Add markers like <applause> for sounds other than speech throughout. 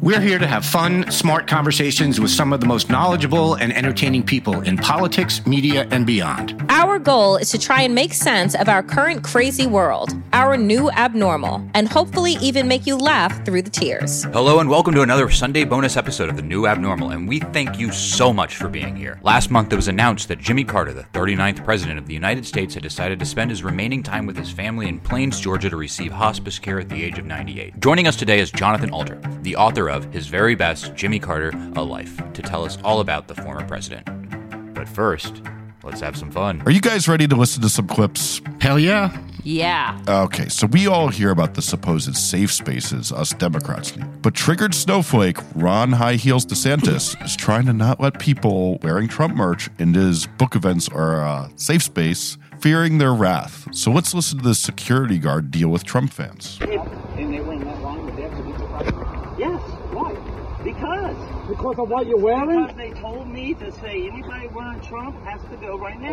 We're here to have fun, smart conversations with some of the most knowledgeable and entertaining people in politics, media, and beyond. Our goal is to try and make sense of our current crazy world, our new abnormal, and hopefully even make you laugh through the tears. Hello, and welcome to another Sunday bonus episode of The New Abnormal, and we thank you so much for being here. Last month, it was announced that Jimmy Carter, the 39th President of the United States, had decided to spend his remaining time with his family in Plains, Georgia to receive hospice care at the age of 98. Joining us today is Jonathan Alter, the author of his very best Jimmy Carter, A Life, to tell us all about the former president. But first, let's have some fun. Are you guys ready to listen to some clips? Hell yeah. Yeah. Okay, so we all hear about the supposed safe spaces us Democrats need. But triggered snowflake Ron High Heels DeSantis <laughs> is trying to not let people wearing Trump merch into his book events or uh, safe space, fearing their wrath. So let's listen to the security guard deal with Trump fans. And they went that long, would they have to be surprised? Yes. Why? Because. Because of what you're wearing? Because they told me to say anybody wearing Trump has to go right now.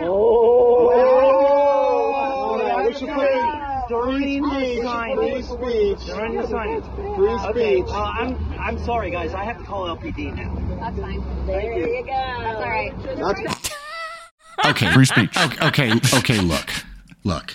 Oh, yeah, we should put During the free signage. speech. During the signage. Free Okay, speech. uh, I'm I'm sorry guys, I have to call LPD now. That's fine. There you go. That's all right. That's Okay. Free speech. Okay, okay, okay, look. Look.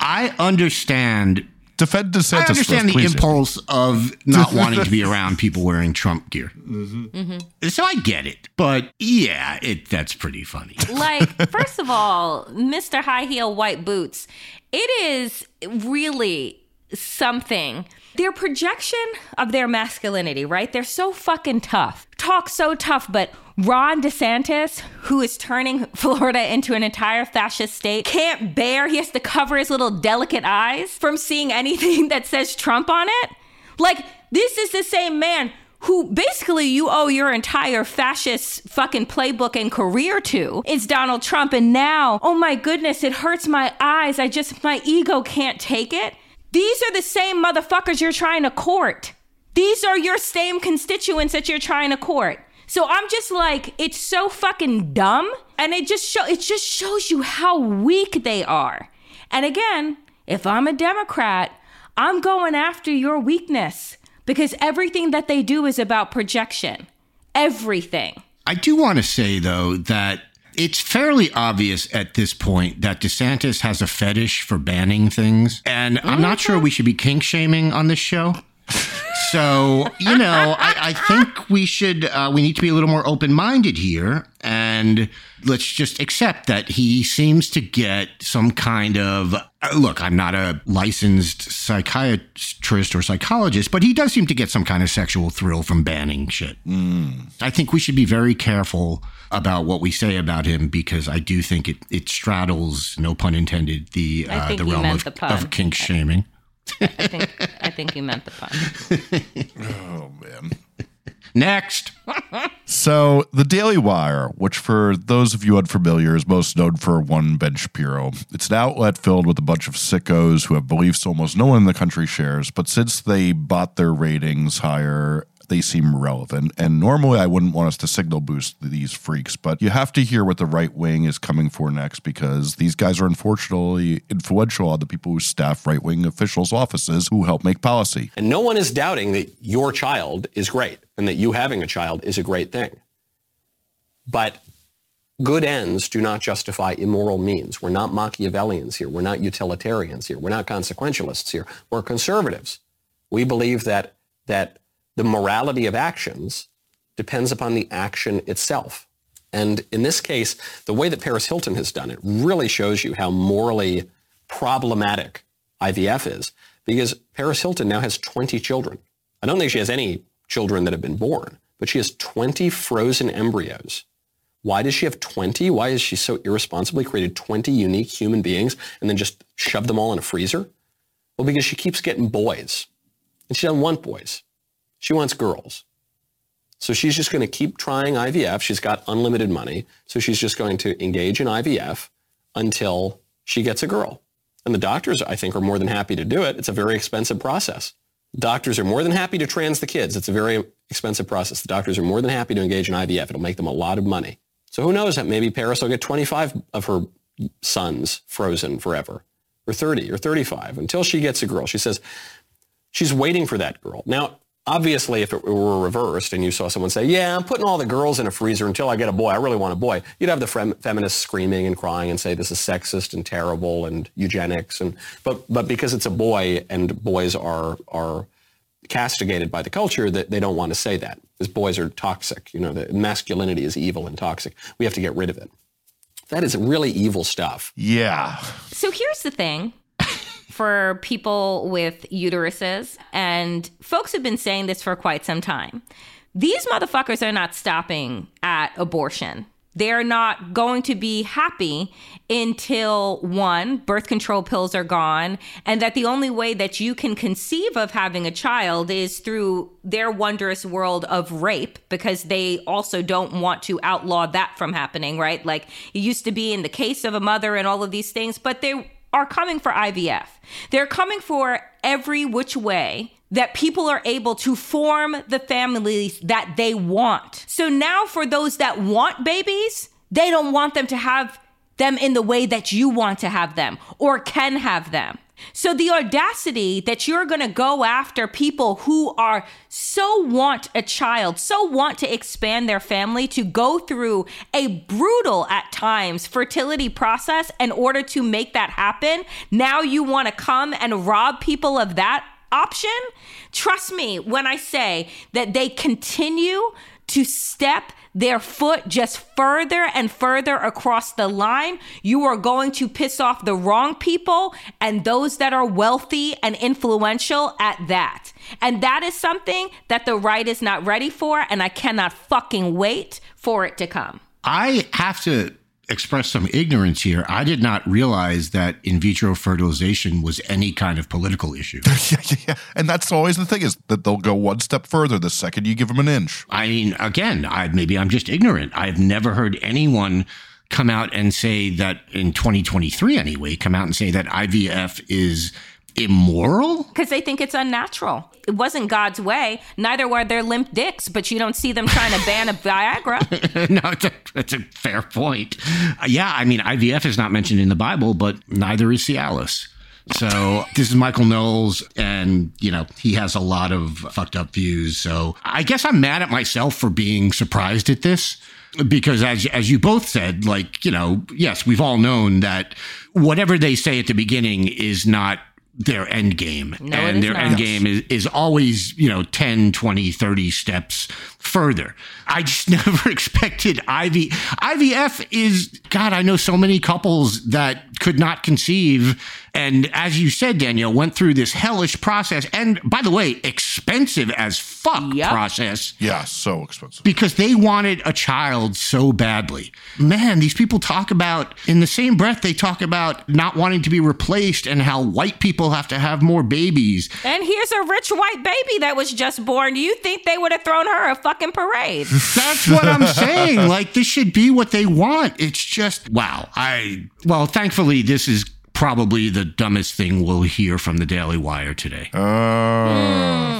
I understand Defend DeSantis. I understand for us, the please. impulse of not wanting to be <laughs> around people wearing Trump gear. Mm-hmm. Mm-hmm. So I get it. But yeah, it that's pretty funny. <laughs> like, first of all, Mr. High Heel White Boots, it is really something. Their projection of their masculinity, right? They're so fucking tough. Talk so tough, but Ron DeSantis, who is turning <laughs> Florida into an entire fascist state, can't bear, he has to cover his little delicate eyes from seeing anything <laughs> that says Trump on it. Like, this is the same man who basically you owe your entire fascist fucking playbook and career to is Donald Trump. And now, oh my goodness, it hurts my eyes. I just, my ego can't take it. These are the same motherfuckers you're trying to court. These are your same constituents that you're trying to court. So I'm just like, it's so fucking dumb. And it just show it just shows you how weak they are. And again, if I'm a Democrat, I'm going after your weakness because everything that they do is about projection. Everything. I do want to say though that it's fairly obvious at this point that DeSantis has a fetish for banning things, and I'm not sure mm-hmm. we should be kink shaming on this show. <laughs> So you know, I, I think we should uh, we need to be a little more open minded here, and let's just accept that he seems to get some kind of uh, look. I'm not a licensed psychiatrist or psychologist, but he does seem to get some kind of sexual thrill from banning shit. I think we should be very careful about what we say about him because I do think it, it straddles, no pun intended, the uh, the realm of, the of kink shaming. I think I think you meant the pun. Oh, man. Next. <laughs> So, the Daily Wire, which for those of you unfamiliar is most known for one Ben Shapiro, it's an outlet filled with a bunch of sickos who have beliefs almost no one in the country shares. But since they bought their ratings higher, they seem relevant. And normally I wouldn't want us to signal boost these freaks, but you have to hear what the right wing is coming for next because these guys are unfortunately influential on the people who staff right wing officials' offices who help make policy. And no one is doubting that your child is great and that you having a child is a great thing. But good ends do not justify immoral means. We're not Machiavellians here. We're not utilitarians here. We're not consequentialists here. We're conservatives. We believe that, that the morality of actions depends upon the action itself. And in this case, the way that Paris Hilton has done it really shows you how morally problematic IVF is because Paris Hilton now has 20 children. I don't think she has any children that have been born, but she has 20 frozen embryos. Why does she have 20? Why has she so irresponsibly created 20 unique human beings and then just shoved them all in a freezer? Well, because she keeps getting boys. And she doesn't want boys. She wants girls. So she's just going to keep trying IVF. She's got unlimited money. So she's just going to engage in IVF until she gets a girl. And the doctors, I think, are more than happy to do it. It's a very expensive process. Doctors are more than happy to trans the kids. It's a very expensive process. The doctors are more than happy to engage in IVF. It'll make them a lot of money. So who knows? that Maybe Paris will get 25 of her sons frozen forever, or 30 or 35 until she gets a girl. She says she's waiting for that girl. Now, obviously, if it were reversed and you saw someone say, yeah, I'm putting all the girls in a freezer until I get a boy. I really want a boy. You'd have the fem- feminists screaming and crying and say this is sexist and terrible and eugenics. And, but, but because it's a boy and boys are, are castigated by the culture that they don't want to say that because boys are toxic. You know, the masculinity is evil and toxic. We have to get rid of it. That is really evil stuff. Yeah. So here's the thing for people with uteruses, and folks have been saying this for quite some time. These motherfuckers are not stopping at abortion. They're not going to be happy until one, birth control pills are gone, and that the only way that you can conceive of having a child is through their wondrous world of rape, because they also don't want to outlaw that from happening, right? Like it used to be in the case of a mother and all of these things, but they are coming for IVF. They're coming for every which way that people are able to form the families that they want. So now, for those that want babies, they don't want them to have them in the way that you want to have them or can have them. So the audacity that you're going to go after people who are so want a child, so want to expand their family to go through a brutal at times fertility process in order to make that happen. Now you want to come and rob people of that option. Trust me when I say that they continue to step their foot just further and further across the line, you are going to piss off the wrong people and those that are wealthy and influential at that. And that is something that the right is not ready for, and I cannot fucking wait for it to come. I have to express some ignorance here. I did not realize that in vitro fertilization was any kind of political issue. <laughs> yeah, yeah. And that's always the thing is that they'll go one step further the second you give them an inch. I mean, again, I, maybe I'm just ignorant. I've never heard anyone come out and say that in 2023 anyway, come out and say that IVF is immoral? Because they think it's unnatural. It wasn't God's way. Neither were their limp dicks, but you don't see them trying to ban a Viagra. <laughs> no, it's a, it's a fair point. Uh, yeah, I mean, IVF is not mentioned in the Bible, but neither is Cialis. So this is Michael Knowles, and you know he has a lot of fucked up views. So I guess I'm mad at myself for being surprised at this because as as you both said, like you know, yes, we've all known that whatever they say at the beginning is not their end game No, and their not. end game is, is always you know 10 20 30 steps further i just <laughs> never expected iv ivf is god i know so many couples that could not conceive and as you said danielle went through this hellish process and by the way expensive as fuck Yep. process Yeah, so expensive. because they wanted a child so badly. Man, these people talk about, in the same breath, they talk about not wanting to be replaced and how white people have to have more babies. and here's a rich white baby that was just born. Do you think they would have thrown her a fucking parade? <laughs> That's what I'm saying. <laughs> Like, this should be what they want. It's just, wow. I, well, thankfully, this is probably the dumbest thing we'll hear from the Daily Wire today.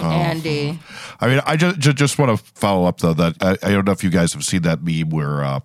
Andy. I mean, I just just, just want to follow up though that I, I don't know if you guys have seen that meme where uh,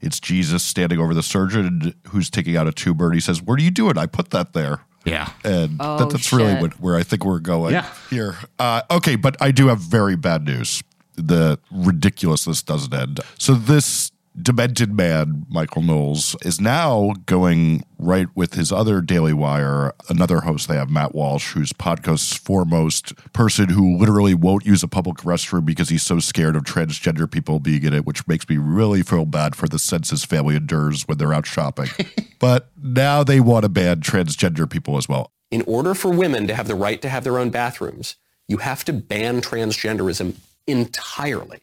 it's Jesus standing over the surgeon who's taking out a tumor, and he says, "Where do you do it? I put that there." yeah. And Oh, that, that's really what, where I think we're going Yeah. here. Uh, okay, but I do have very bad news. The ridiculousness doesn't end. So this demented man, Michael Knowles, is now going right with his other Daily Wire, another host they have, Matt Walsh, who's podcast's foremost person who literally won't use a public restroom because he's so scared of transgender people being in it, which makes me really feel bad for the sense his family endures when they're out shopping. <laughs> but now they want to ban transgender people as well. In order for women to have the right to have their own bathrooms, you have to ban transgenderism entirely.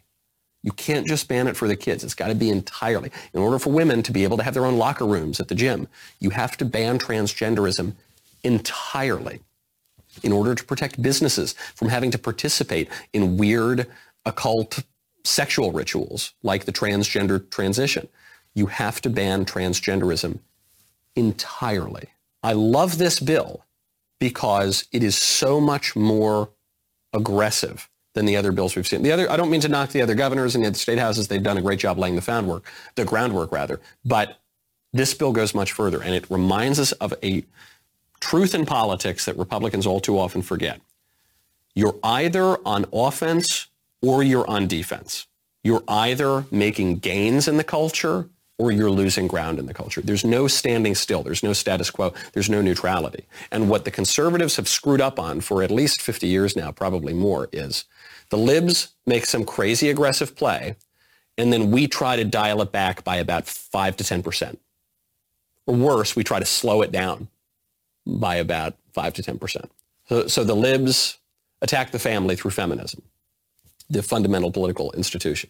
You can't just ban it for the kids. It's got to be entirely. In order for women to be able to have their own locker rooms at the gym, you have to ban transgenderism entirely in order to protect businesses from having to participate in weird occult sexual rituals like the transgender transition. You have to ban transgenderism entirely. I love this bill because it is so much more aggressive than the other bills we've seen. The other, I don't mean to knock the other governors and the other state houses. They've done a great job laying the groundwork, the groundwork rather. But this bill goes much further, and it reminds us of a truth in politics that Republicans all too often forget. You're either on offense or you're on defense. You're either making gains in the culture or you're losing ground in the culture. There's no standing still. There's no status quo. There's no neutrality. And what the conservatives have screwed up on for at least 50 years now, probably more, is the libs make some crazy aggressive play, and then we try to dial it back by about 5 to 10%. Or worse, we try to slow it down by about 5 to 10%. So, so the libs attack the family through feminism, the fundamental political institution.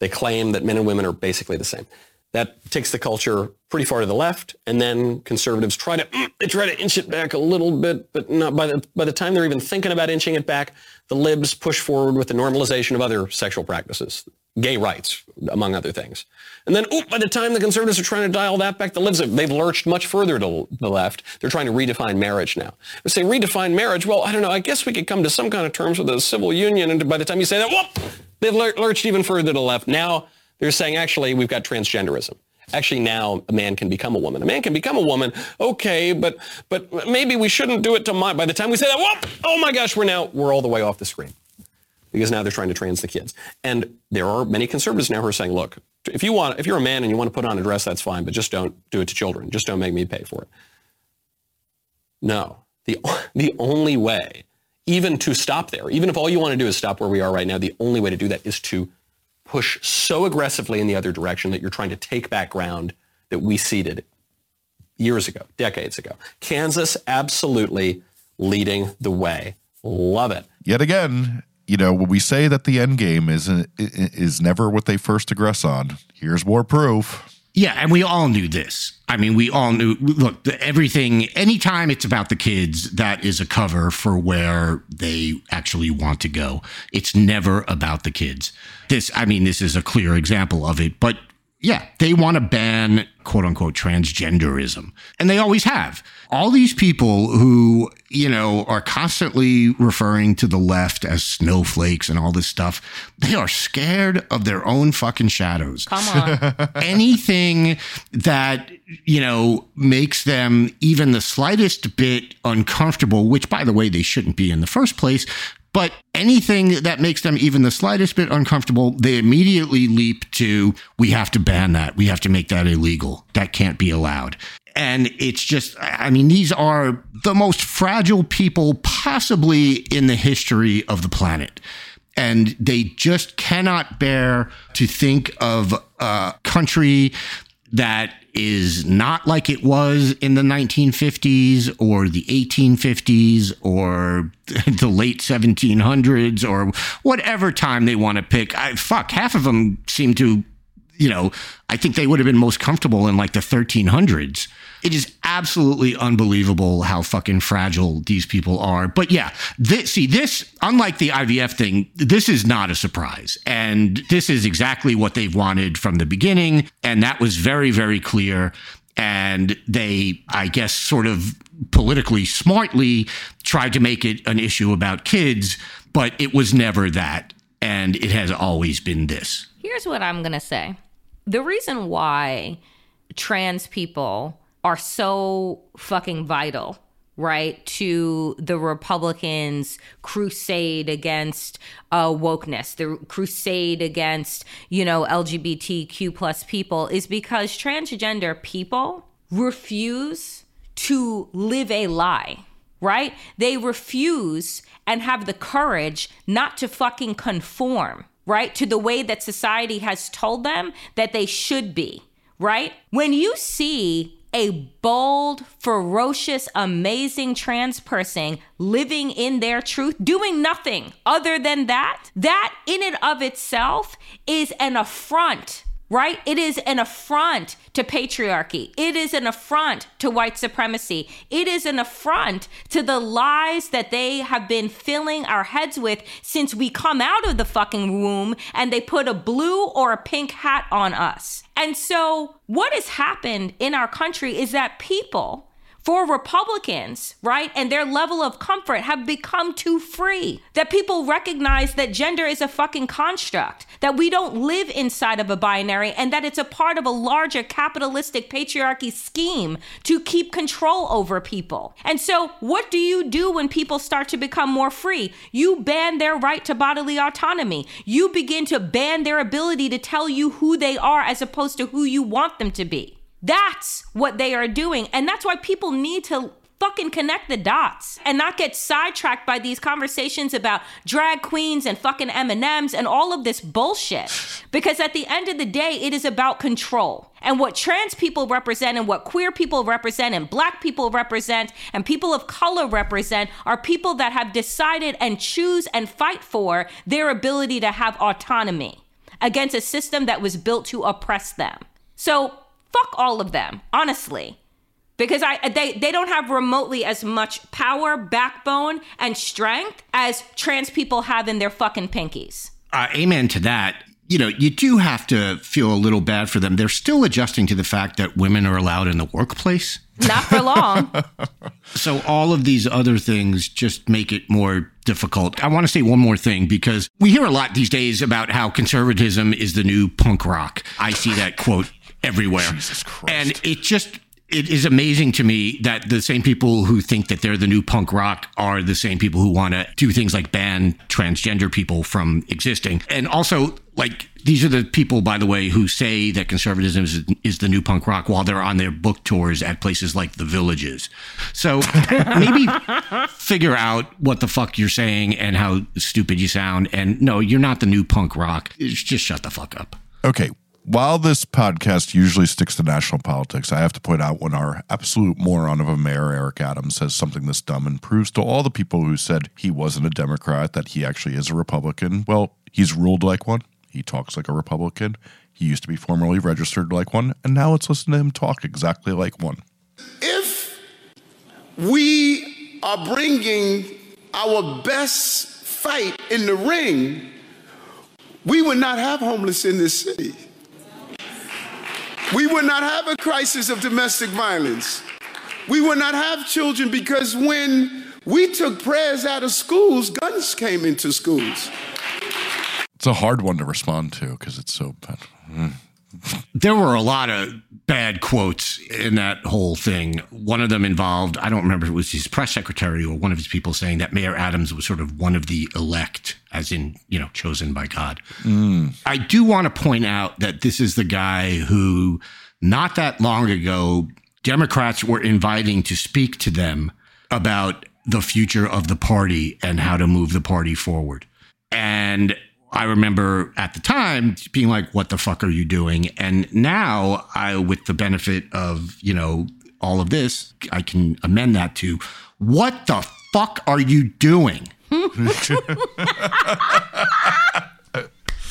They claim that men and women are basically the same. That takes the culture pretty far to the left, and then conservatives try to mm, they try to inch it back a little bit, but not by the by the time they're even thinking about inching it back, the libs push forward with the normalization of other sexual practices, gay rights, among other things. And then, by the time the conservatives are trying to dial that back, the libs have, they've lurched much further to the left. They're trying to redefine marriage now. They say redefine marriage. Well, I don't know. I guess we could come to some kind of terms with a civil union. And by the time you say that, whoop, they've lurched even further to the left. Now they're saying, actually, we've got transgenderism. Actually, now a man can become a woman. A man can become a woman. Okay, but but maybe we shouldn't do it to my. By the time we say that, whoop, oh my gosh, we're now we're all the way off the screen because now they're trying to trans the kids. And there are many conservatives now who are saying, look, if you want, if you're a man and you want to put on a dress, that's fine, but just don't do it to children. Just don't make me pay for it. No, the the only way, even to stop there, even if all you want to do is stop where we are right now, the only way to do that is to push so aggressively in the other direction that you're trying to take back ground that we ceded years ago, decades ago. Kansas absolutely leading the way. Love it. Yet again, you know, when we say that the end game is is never what they first aggress on, here's more proof. Yeah, and we all knew this. I mean, we all knew. Look, everything. Anytime it's about the kids, that is a cover for where they actually want to go. It's never about the kids. This, I mean, this is a clear example of it. But yeah, they want to ban quote unquote transgenderism. And they always have. All these people who, you know, are constantly referring to the left as snowflakes and all this stuff, they are scared of their own fucking shadows. Come on. <laughs> Anything that, you know, makes them even the slightest bit uncomfortable, which by the way, they shouldn't be in the first place, but anything that makes them even the slightest bit uncomfortable, they immediately leap to, we have to ban that. We have to make that illegal. That can't be allowed. And it's just, I mean, these are the most fragile people possibly in the history of the planet. And they just cannot bear to think of a country that is not like it was in the 1950s or the 1850s or <laughs> the late 1700s or whatever time they want to pick. I, fuck, half of them seem to, you know, I think they would have been most comfortable in like the 1300s. It is absolutely unbelievable how fucking fragile these people are. But yeah, this, see, this, unlike the IVF thing, this is not a surprise. And this is exactly what they've wanted from the beginning. And that was very, very clear. And they, I guess, sort of politically smartly tried to make it an issue about kids, but it was never that. And it has always been this. Here's what I'm going to say the reason why trans people are so fucking vital right, to the Republicans' crusade against uh, wokeness, the crusade against, you know, LGBTQ plus people is because transgender people refuse to live a lie, right? They refuse and have the courage not to fucking conform, right, to the way that society has told them that they should be, right? When you see a bold, ferocious, amazing trans person living in their truth, doing nothing other than that, that in and of itself is an affront right? It is an affront to patriarchy. It is an affront to white supremacy. It is an affront to the lies that they have been filling our heads with since we come out of the fucking womb and they put a blue or a pink hat on us. And so, what has happened in our country is that people for Republicans, right, and their level of comfort have become too free. That people recognize that gender is a fucking construct, that we don't live inside of a binary, and that it's a part of a larger capitalistic patriarchy scheme to keep control over people. And so, what do you do when people start to become more free? You ban their right to bodily autonomy. You begin to ban their ability to tell you who they are as opposed to who you want them to be. That's what they are doing. And that's why people need to fucking connect the dots and not get sidetracked by these conversations about drag queens and fucking M&Ms and all of this bullshit. Because at the end of the day, it is about control. And what trans people represent and what queer people represent and black people represent and people of color represent are people that have decided and choose and fight for their ability to have autonomy against a system that was built to oppress them. So fuck all of them, honestly. Because I they they don't have remotely as much power, backbone, and strength as trans people have in their fucking pinkies. Uh, amen to that. You know, you do have to feel a little bad for them. They're still adjusting to the fact that women are allowed in the workplace. Not for long. <laughs> so all of these other things just make it more difficult. I want to say one more thing because we hear a lot these days about how conservatism is the new punk rock. I see that quote everywhere. And it just it is amazing to me that the same people who think that they're the new punk rock are the same people who want to do things like ban transgender people from existing. And also, like, these are the people, by the way, who say that conservatism is, is the new punk rock while they're on their book tours at places like the villages. So <laughs> maybe figure out what the fuck you're saying and how stupid you sound. And no, you're not the new punk rock. Just shut the fuck up. Okay, while this podcast usually sticks to national politics, I have to point out when our absolute moron of a mayor, Eric Adams, says something this dumb and proves to all the people who said he wasn't a Democrat that he actually is a Republican. Well, he's ruled like one. He talks like a Republican. He used to be formerly registered like one, and now let's listen to him talk exactly like one. If we are bringing our best fight in the ring, we would not have homeless in this city we would not have a crisis of domestic violence. We would not have children because when we took prayers out of schools, guns came into schools. It's a hard one to respond to because it's so bad. Mm. There were a lot of bad quotes in that whole thing. One of them involved, I don't remember if it was his press secretary or one of his people saying that Mayor Adams was sort of one of the elect, as in, you know, chosen by God. Mm. I do want to point out that this is the guy who, not that long ago, Democrats were inviting to speak to them about the future of the party and how to move the party forward. And I remember at the time being like, what the fuck are you doing? And now I, with the benefit of, you know, all of this, I can amend that to, what the fuck are you doing? <laughs>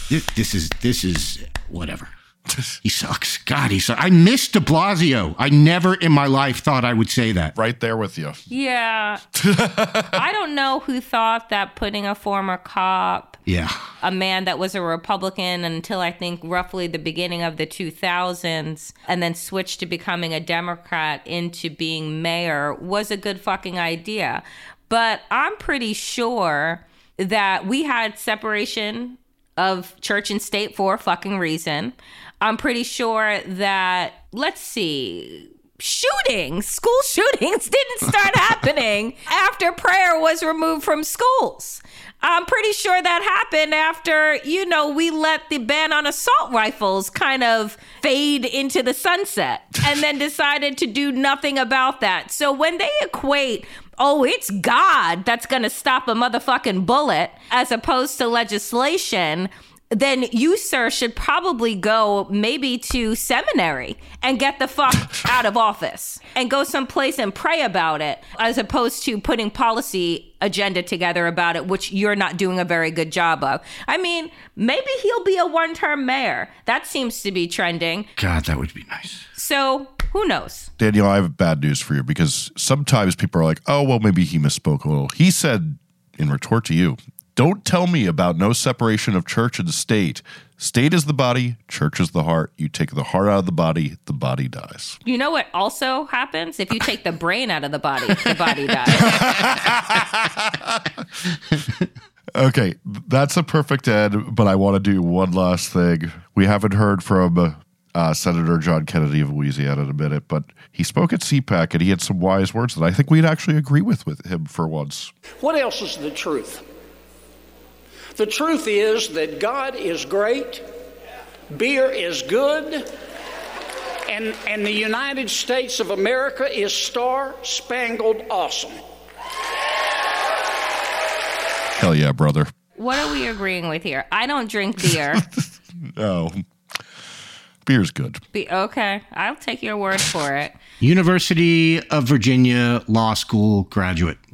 this, this is, this is whatever. <laughs> He sucks. God, he sucks. I miss de Blasio. I never in my life thought I would say that. Right there with you. Yeah. <laughs> I don't know who thought that putting a former cop, Yeah. a man that was a Republican until I think roughly the beginning of the 2000s, and then switched to becoming a Democrat into being mayor was a good fucking idea. But I'm pretty sure that we had separation of church and state for a fucking reason. I'm pretty sure that, let's see, shootings, school <laughs> shootings didn't start happening after prayer was removed from schools. I'm pretty sure that happened after, you know, we let the ban on assault rifles kind of fade into the sunset <laughs> and then decided to do nothing about that. So when they equate, oh, it's God that's going to stop a motherfucking bullet as opposed to legislation, then you, sir, should probably go maybe to seminary and get the fuck <laughs> out of office and go someplace and pray about it as opposed to putting policy agenda together about it, which you're not doing a very good job of. I mean, maybe he'll be a one term mayor. That seems to be trending. God, that would be nice. So who knows? Danielle, I have bad news for you because sometimes people are like, oh, well, maybe he misspoke a little. He said, in retort to you, don't tell me about no separation of church and state. State is the body, church is the heart. You take the heart out of the body, the body dies. You know what also happens? If you take the brain out of the body, the body dies. <laughs> Okay, that's a perfect end, but I want to do one last thing. We haven't heard from uh, Senator John Kennedy of Louisiana in a minute, but he spoke at CPAC and he had some wise words that I think we'd actually agree with with him for once. What else is the truth? The truth is that God is great, beer is good, and, and the United States of America is star spangled awesome. Hell yeah, brother. what are we agreeing with here? I don't drink beer. <laughs> No. Beer's good. Be- okay, I'll take your word for it. University of Virginia Law School graduate.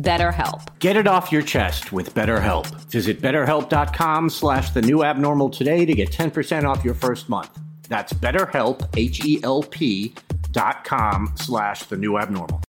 BetterHelp. Get it off your chest with BetterHelp. Visit betterhelp.com slash the new abnormal today to get 10% off your first month. That's betterhelp, H-E-L-P dot com slash the new abnormal.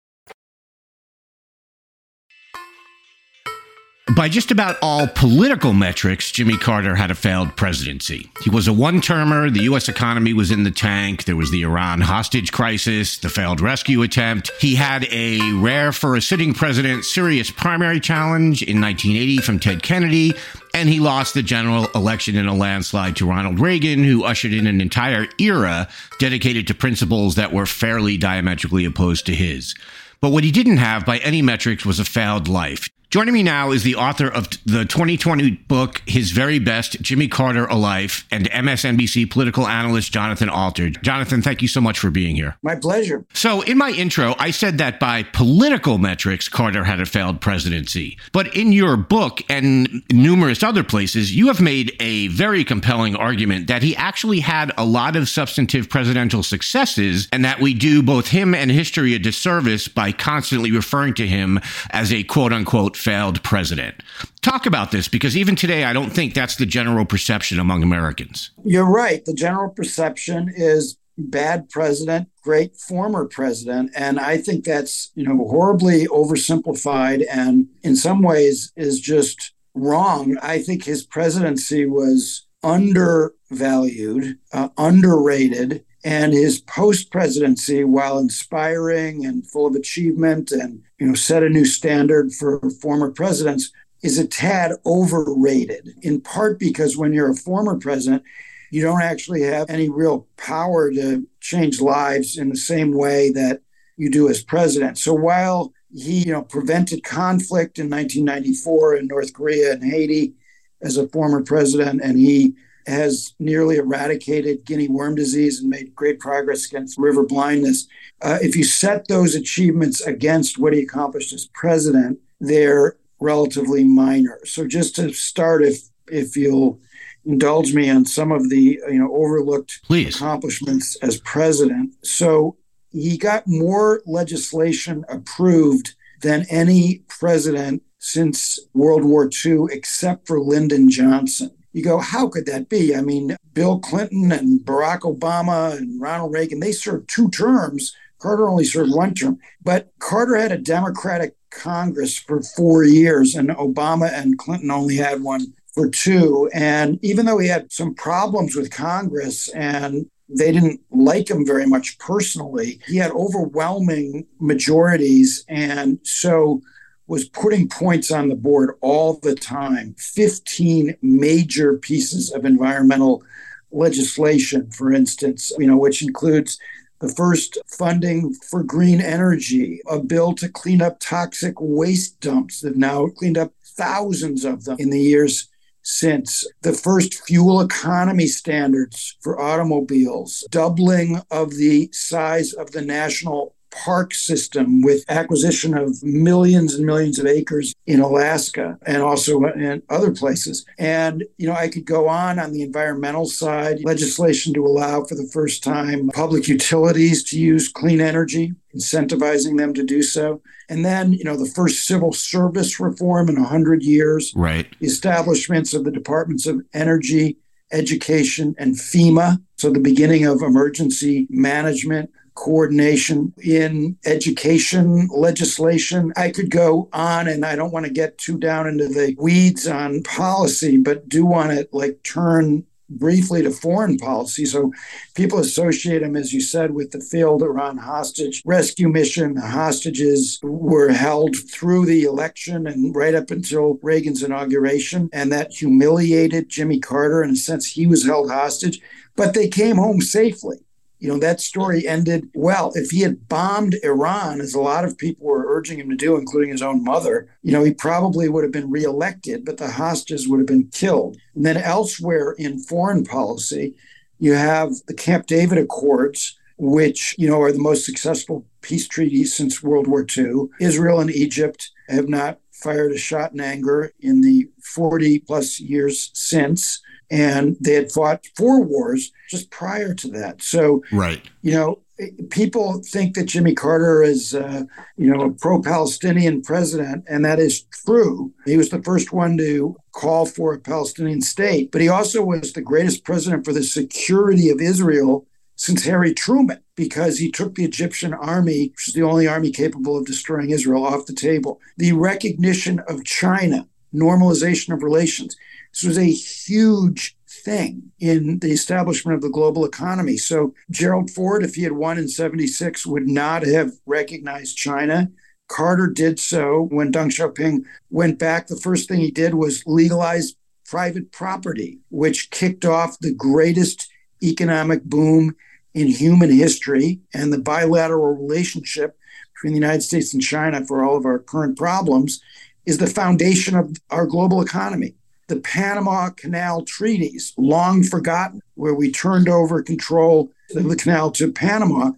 By just about all political metrics, Jimmy Carter had a failed presidency. He was a one termer, the U.S. economy was in the tank, there was the Iran hostage crisis, the failed rescue attempt. He had a rare for a sitting president serious primary challenge in 1980 from Ted Kennedy, and he lost the general election in a landslide to Ronald Reagan, who ushered in an entire era dedicated to principles that were fairly diametrically opposed to his. But what he didn't have by any metrics was a failed life. Joining me now is the author of the 2020 book, His Very Best, Jimmy Carter, A Life, and MSNBC political analyst Jonathan Alter. Jonathan, thank you so much for being here. My pleasure. So, in my intro, I said that by political metrics, Carter had a failed presidency. But in your book and numerous other places, you have made a very compelling argument that he actually had a lot of substantive presidential successes and that we do both him and history a disservice by constantly referring to him as a quote unquote failed president. Talk about this because even today, I don't think that's the general perception among Americans. You're right. The general perception is bad president, great former president. And I think that's, you know, horribly oversimplified and in some ways is just wrong. I think his presidency was undervalued, uh, underrated. And his post presidency, while inspiring and full of achievement and you know set a new standard for former presidents, is a tad overrated. In part because when you're a former president, you don't actually have any real power to change lives in the same way that you do as president. So while he you know prevented conflict in 1994 in North Korea and Haiti as a former president, and he has nearly eradicated guinea worm disease and made great progress against river blindness. Uh, if you set those achievements against what he accomplished as president, they're relatively minor. So just to start, if if you'll indulge me on some of the you know overlooked Please. accomplishments as president. So he got more legislation approved than any president since World War II, except for Lyndon Johnson you go, how could that be? I mean, Bill Clinton and Barack Obama and Ronald Reagan, they served two terms. Carter only served one term. But Carter had a Democratic Congress for four years, and Obama and Clinton only had one for two. And even though he had some problems with Congress and they didn't like him very much personally, he had overwhelming majorities. And so was putting points on the board all the time. 15 major pieces of environmental legislation for instance you know which includes the first funding for green energy a bill to clean up toxic waste dumps. That now cleaned up thousands of them in the years since. The first fuel economy standards for automobiles doubling of the size of the national park system with acquisition of millions and millions of acres in Alaska and also in other places. And, you know, I could go on on the environmental side, legislation to allow for the first time public utilities to use clean energy, incentivizing them to do so. And then, you know, the first civil service reform in 100 years. Right. Establishments of the departments of energy, education, and FEMA. So the beginning of emergency management coordination in education legislation. I could go on and I don't want to get too down into the weeds on policy, but do want to like turn briefly to foreign policy. So people associate him, as you said, with the failed Iran hostage rescue mission. The hostages were held through the election and right up until Reagan's inauguration. And that humiliated Jimmy Carter. In a sense, he was held hostage, but they came home safely. You know, that story ended well. If he had bombed Iran, as a lot of people were urging him to do, including his own mother, you know, he probably would have been reelected, but the hostages would have been killed. And then elsewhere in foreign policy, you have the Camp David Accords, which, you know, are the most successful peace treaties since World War II. Israel and Egypt have not fired a shot in anger in the 40 plus years since and they had fought four wars just prior to that. So, right, you know, people think that Jimmy Carter is, uh, you know, a pro-Palestinian president, and that is true. He was the first one to call for a Palestinian state, but he also was the greatest president for the security of Israel since Harry Truman, because he took the Egyptian army, which is the only army capable of destroying Israel, off the table. The recognition of China normalization of relations. This was a huge thing in the establishment of the global economy. So Gerald Ford, if he had won in 76, would not have recognized China. Carter did so when Deng Xiaoping went back. The first thing he did was legalize private property, which kicked off the greatest economic boom in human history and the bilateral relationship between the United States and China for all of our current problems is the foundation of our global economy. The Panama Canal treaties, long forgotten, where we turned over control of the canal to Panama,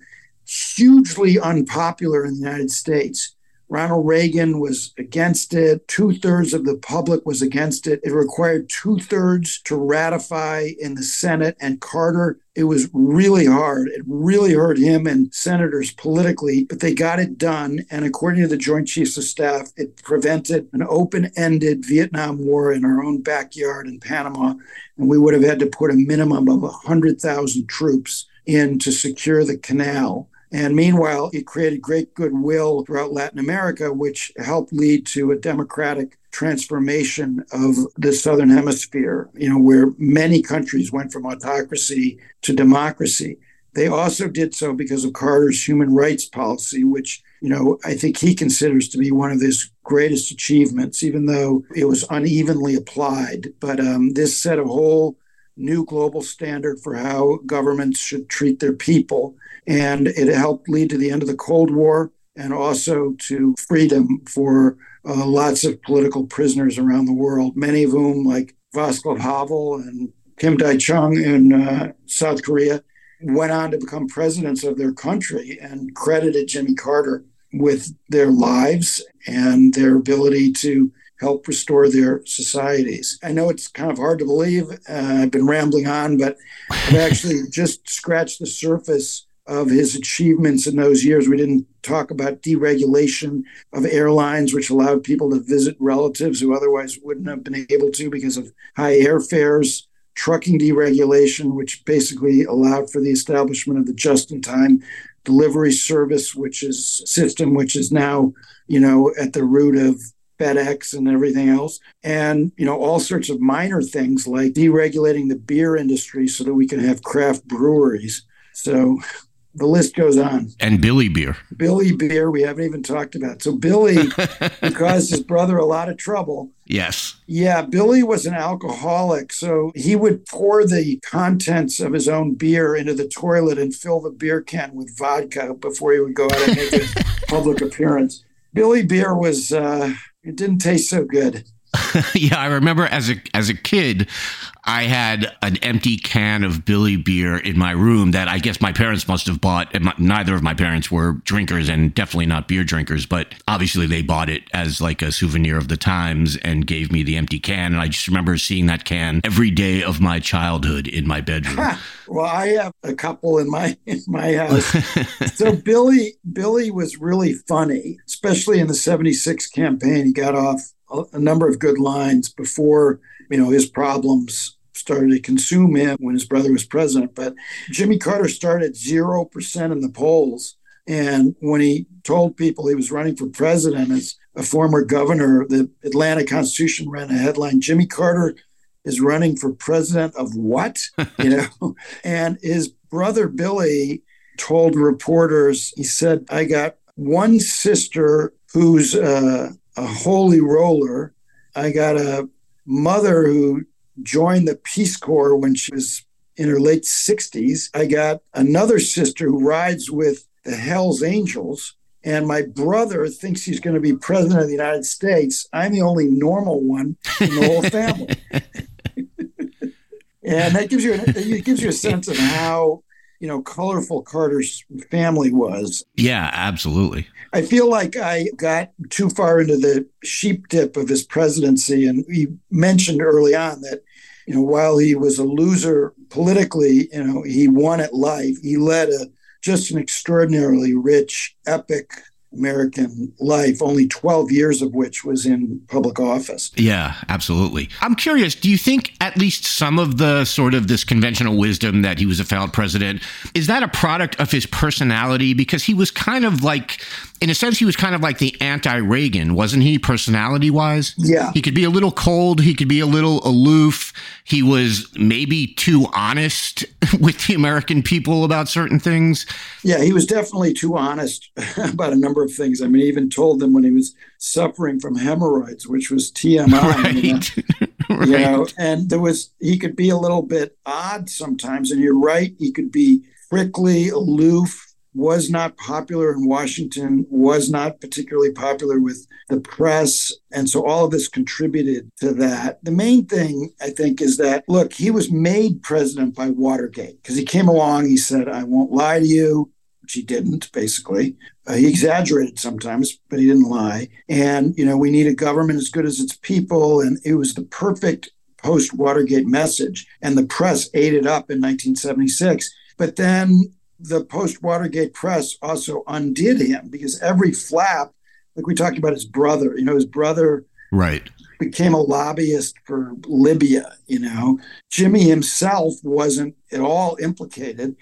hugely unpopular in the United States. Ronald Reagan was against it. Two thirds of the public was against it. It required two thirds to ratify in the Senate. And Carter, it was really hard. It really hurt him and senators politically, but they got it done. And according to the Joint Chiefs of Staff, it prevented an open ended Vietnam War in our own backyard in Panama. And we would have had to put a minimum of 100,000 troops in to secure the canal. And meanwhile, it created great goodwill throughout Latin America, which helped lead to a democratic transformation of the Southern Hemisphere, you know, where many countries went from autocracy to democracy. They also did so because of Carter's human rights policy, which, you know, I think he considers to be one of his greatest achievements, even though it was unevenly applied. But um, this set a whole new global standard for how governments should treat their people. And it helped lead to the end of the Cold War and also to freedom for uh, lots of political prisoners around the world, many of whom, like Václav Havel and Kim Dae Jung in uh, South Korea, went on to become presidents of their country and credited Jimmy Carter with their lives and their ability to help restore their societies. I know it's kind of hard to believe. Uh, I've been rambling on, but I've <laughs> actually just scratched the surface of his achievements in those years. We didn't talk about deregulation of airlines, which allowed people to visit relatives who otherwise wouldn't have been able to because of high airfares. Trucking deregulation, which basically allowed for the establishment of the just-in-time delivery service, which is a system which is now, you know, at the root of FedEx and everything else. And, you know, all sorts of minor things like deregulating the beer industry so that we can have craft breweries. So the list goes on. And Billy Beer. Billy Beer, we haven't even talked about. So Billy <laughs> caused his brother a lot of trouble. Yes. Yeah, Billy was an alcoholic. So he would pour the contents of his own beer into the toilet and fill the beer can with vodka before he would go out and make a <laughs> public appearance. Billy Beer was, uh, it didn't taste so good. <laughs> yeah, I remember as a as a kid, I had an empty can of Billy beer in my room that I guess my parents must have bought. And my, neither of my parents were drinkers and definitely not beer drinkers, but obviously they bought it as like a souvenir of the times and gave me the empty can. And I just remember seeing that can every day of my childhood in my bedroom. <laughs> well, I have a couple in my <laughs> in my house. so Billy Billy was really funny, especially in the '76 campaign. He got off a number of good lines before you know his problems started to consume him when his brother was president. But Jimmy Carter started zero percent in the polls, and when he told people he was running for president as a former governor, the Atlanta Constitution ran a headline: Jimmy Carter is running for president of what? <laughs> you know, and his brother Billy told reporters, he said, "I got one sister who's uh, a holy roller. I got a mother who joined the Peace Corps when she was in her late 60s. I got another sister who rides with the Hells Angels. And my brother thinks he's going to be president of the United States. I'm the only normal one in the whole family. <laughs> and that gives you it gives you a sense of how you know colorful Carter's family was. Yeah, absolutely. I feel like I got too far into the sheep dip of his presidency. And he mentioned early on that, you know, while he was a loser politically, you know, he won at life. He led a just an extraordinarily rich, epic American life, only 12 years of which was in public office. Yeah, absolutely. I'm curious, do you think at least some of the sort of this conventional wisdom that he was a failed president, is that a product of his personality? Because he was kind of like, in a sense, he was kind of like the anti Reagan, wasn't he, personality wise? Yeah. He could be a little cold, he could be a little aloof. He was maybe too honest <laughs> with the American people about certain things. Yeah, he was definitely too honest <laughs> about a number of things. I mean, he even told them when he was suffering from hemorrhoids, which was TMI. Right. <laughs> You know? right. you know and there was he could be a little bit odd sometimes and you're right he could be prickly aloof was not popular in washington was not particularly popular with the press and so all of this contributed to that the main thing i think is that look he was made president by watergate because he came along he said i won't lie to you which he didn't basically uh, he exaggerated sometimes but he didn't lie and you know we need a government as good as its people and it was the perfect post Watergate message, and the press ate it up in 1976. But then the post Watergate press also undid him because every flap, like we talked about his brother, you know, his brother Right. became a lobbyist for Libya, you know. Jimmy himself wasn't at all implicated,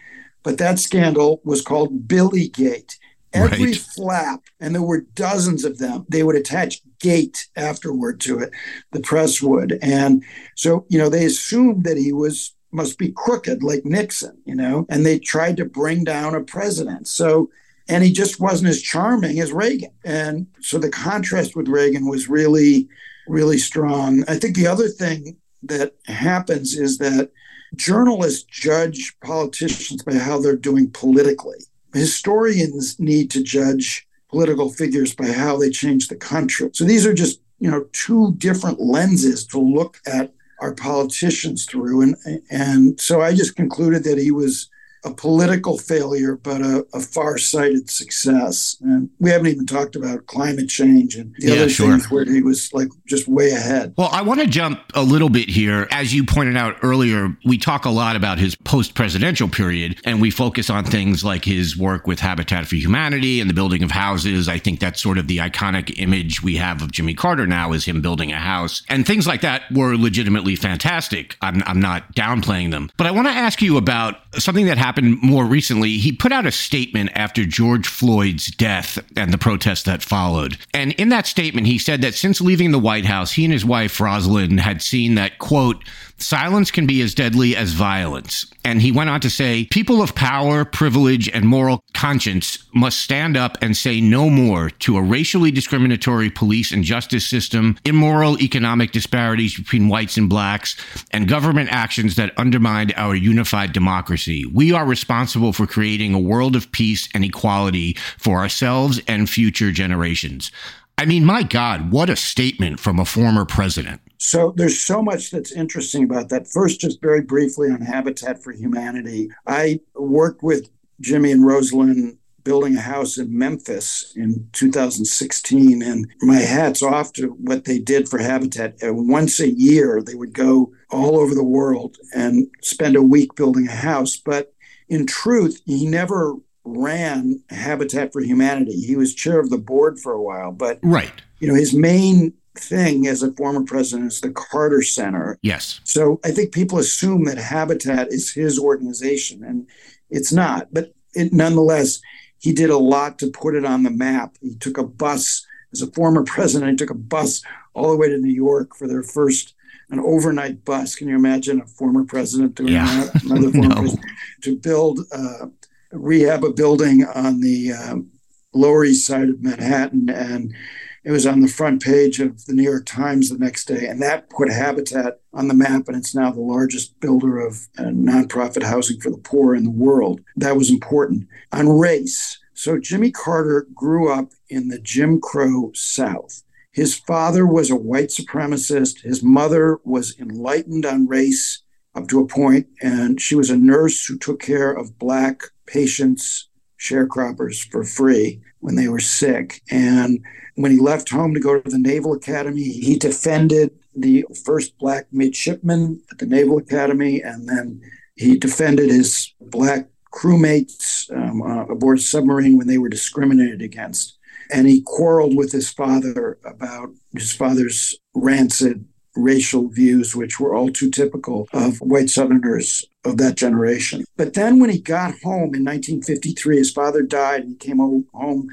but that scandal was called Billy Gate. Every Right. flap, and there were dozens of them, they would attach gate afterward to it, the press would. And so, you know, they assumed that he was must be crooked like Nixon, you know, and they tried to bring down a president. So and he just wasn't as charming as Reagan. And so the contrast with Reagan was really, really strong. I think the other thing that happens is that journalists judge politicians by how they're doing politically. Historians need to judge political figures by how they change the country. So these are just, you know, two different lenses to look at our politicians through. And and so I just concluded that he was a political failure, but a, a far-sighted success. And we haven't even talked about climate change and the Yeah, other sure. things where he was like just way ahead. Well, I want to jump a little bit here. As you pointed out earlier, we talk a lot about his post presidential period, and we focus on things like his work with Habitat for Humanity and the building of houses. I think that's sort of the iconic image we have of Jimmy Carter now is him building a house. And things like that were legitimately fantastic. I'm, I'm not downplaying them. But I want to ask you about something that happened more recently. He put out a statement after George Floyd's death and the protests that followed. And in that statement, he said that since leaving the White House, he and his wife, Rosalynn, had seen that, quote, silence can be as deadly as violence. And he went on to say, people of power, privilege, and moral conscience must stand up and say no more to a racially discriminatory police and justice system, immoral economic disparities between whites and blacks, and government actions that undermine our unified democracy. We are responsible for creating a world of peace and equality for ourselves and future generations. I mean, my God, what a statement from a former president. So there's so much that's interesting about that. First, just very briefly on Habitat for Humanity. I worked with Jimmy and Rosalynn building a house in Memphis in 2016. And my hat's off to what they did for Habitat. Uh, Once a year, they would go all over the world and spend a week building a house. But in truth, he never ran Habitat for Humanity. He was chair of the board for a while, but Right. you know, his main thing as a former president is the Carter Center. Yes. So I think people assume that Habitat is his organization, and it's not. But it, nonetheless, he did a lot to put it on the map. He took a bus as a former <laughs> president. He took a bus all the way to New York for their first an overnight bus. Can you imagine a former president doing Yeah. that? <laughs> Another former No. president to build uh, rehab a building on the um, Lower East Side of Manhattan, and it was on the front page of the New York Times the next day, and that put Habitat on the map, and it's now the largest builder of uh, nonprofit housing for the poor in the world. That was important. On race, so Jimmy Carter grew up in the Jim Crow South. His father was a white supremacist. His mother was enlightened on race up to a point, and she was a nurse who took care of black patients, sharecroppers, for free when they were sick. And when he left home to go to the Naval Academy, he defended the first black midshipman at the Naval Academy, and then he defended his black crewmates um, uh, aboard submarine when they were discriminated against. And he quarreled with his father about his father's rancid racial views, which were all too typical of white Southerners of that generation. But then when he got home in 1953, his father died and he came home,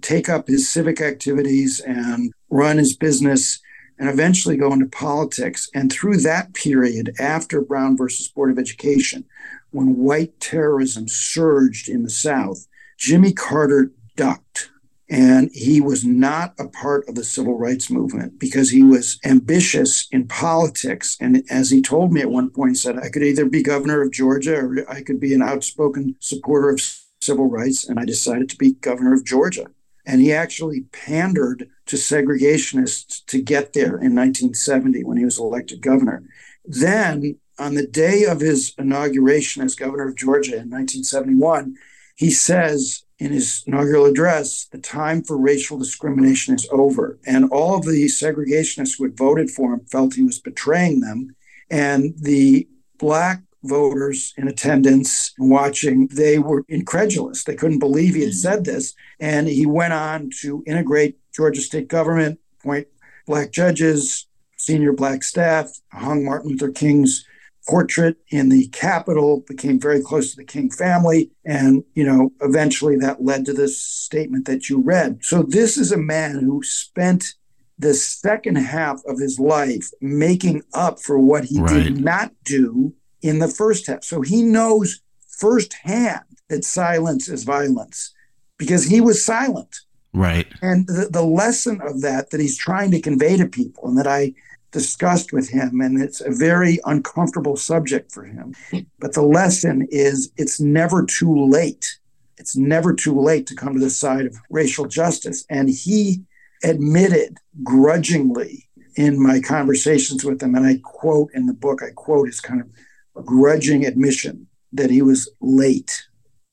take up his civic activities and run his business and eventually go into politics. And through that period, after Brown versus Board of Education, when white terrorism surged in the South, Jimmy Carter ducked. And he was not a part of the civil rights movement because he was ambitious in politics. And as he told me at one point, he said, I could either be governor of Georgia or I could be an outspoken supporter of civil rights. And I decided to be governor of Georgia. And he actually pandered to segregationists to get there in 1970 when he was elected governor. Then, on the day of his inauguration as governor of Georgia in 1971, he says in his inaugural address, the time for racial discrimination is over. And all of the segregationists who had voted for him felt he was betraying them. And the black voters in attendance watching, they were incredulous. They couldn't believe he had hmm. said this. And he went on to integrate Georgia state government, appoint black judges, senior black staff, hung Martin Luther King's portrait in the Capitol, became very close to the King family. And, you know, eventually that led to this statement that you read. So this is a man who spent the second half of his life making up for what he right. did not do in the first half. So he knows firsthand that silence is violence because he was silent. Right. And the, the lesson of that that he's trying to convey to people and that I discussed with him, and it's a very uncomfortable subject for him. But the lesson is it's never too late. It's never too late to come to the side of racial justice. And he admitted grudgingly in my conversations with him, and I quote in the book, I quote his kind of grudging admission that he was late,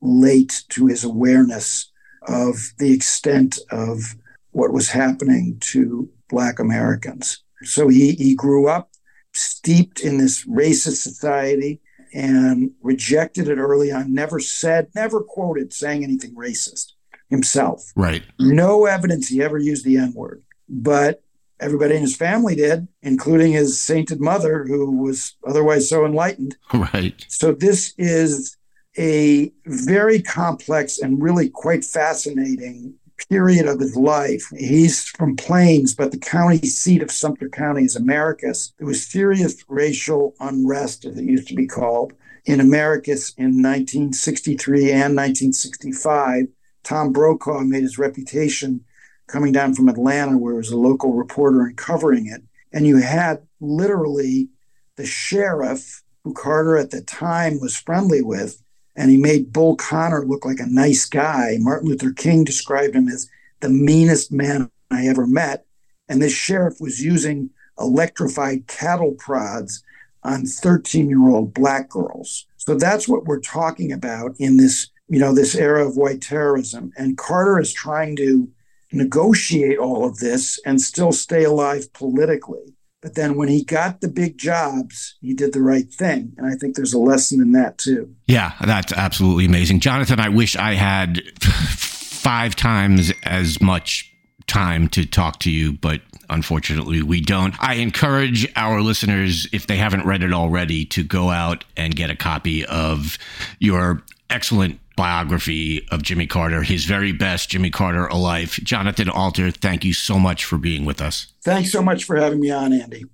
late to his awareness of the extent of what was happening to Black Americans. So he, he grew up steeped in this racist society and rejected it early on, never said, never quoted saying anything racist himself. Right. No evidence he ever used the N word. But everybody in his family did, including his sainted mother, who was otherwise so enlightened. <laughs> Right. So this is a very complex and really quite fascinating period of his life. He's from Plains, but the county seat of Sumter County is Americus. There was serious racial unrest, as it used to be called, in Americus in 1963 and 1965. Tom Brokaw made his reputation coming down from Atlanta, where he was a local reporter and covering it. And you had literally the sheriff, who Carter at the time was friendly with, and he made Bull Connor look like a nice guy. Martin Luther King described him as the meanest man I ever met. And this sheriff was using electrified cattle prods on 13 year old black girls. So that's what we're talking about in this, you know, this era of white terrorism. And Carter is trying to negotiate all of this and still stay alive politically. But then when he got the big jobs, he did the right thing. And I think there's a lesson in that too. Yeah, that's absolutely amazing. Jonathan, I wish I had five times as much time to talk to you, but unfortunately we don't. I encourage our listeners, if they haven't read it already, to go out and get a copy of your excellent biography of Jimmy Carter, his very best Jimmy Carter a Life. Jonathan Alter, thank you so much for being with us. Thanks so much for having me on, Andy.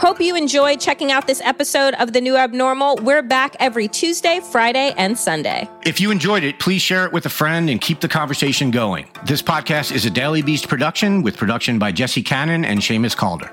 Hope you enjoyed checking out this episode of The New Abnormal. We're back every Tuesday, Friday, and Sunday. If you enjoyed it, please share it with a friend and keep the conversation going. This podcast is a Daily Beast production with production by Jesse Cannon and Seamus Calder.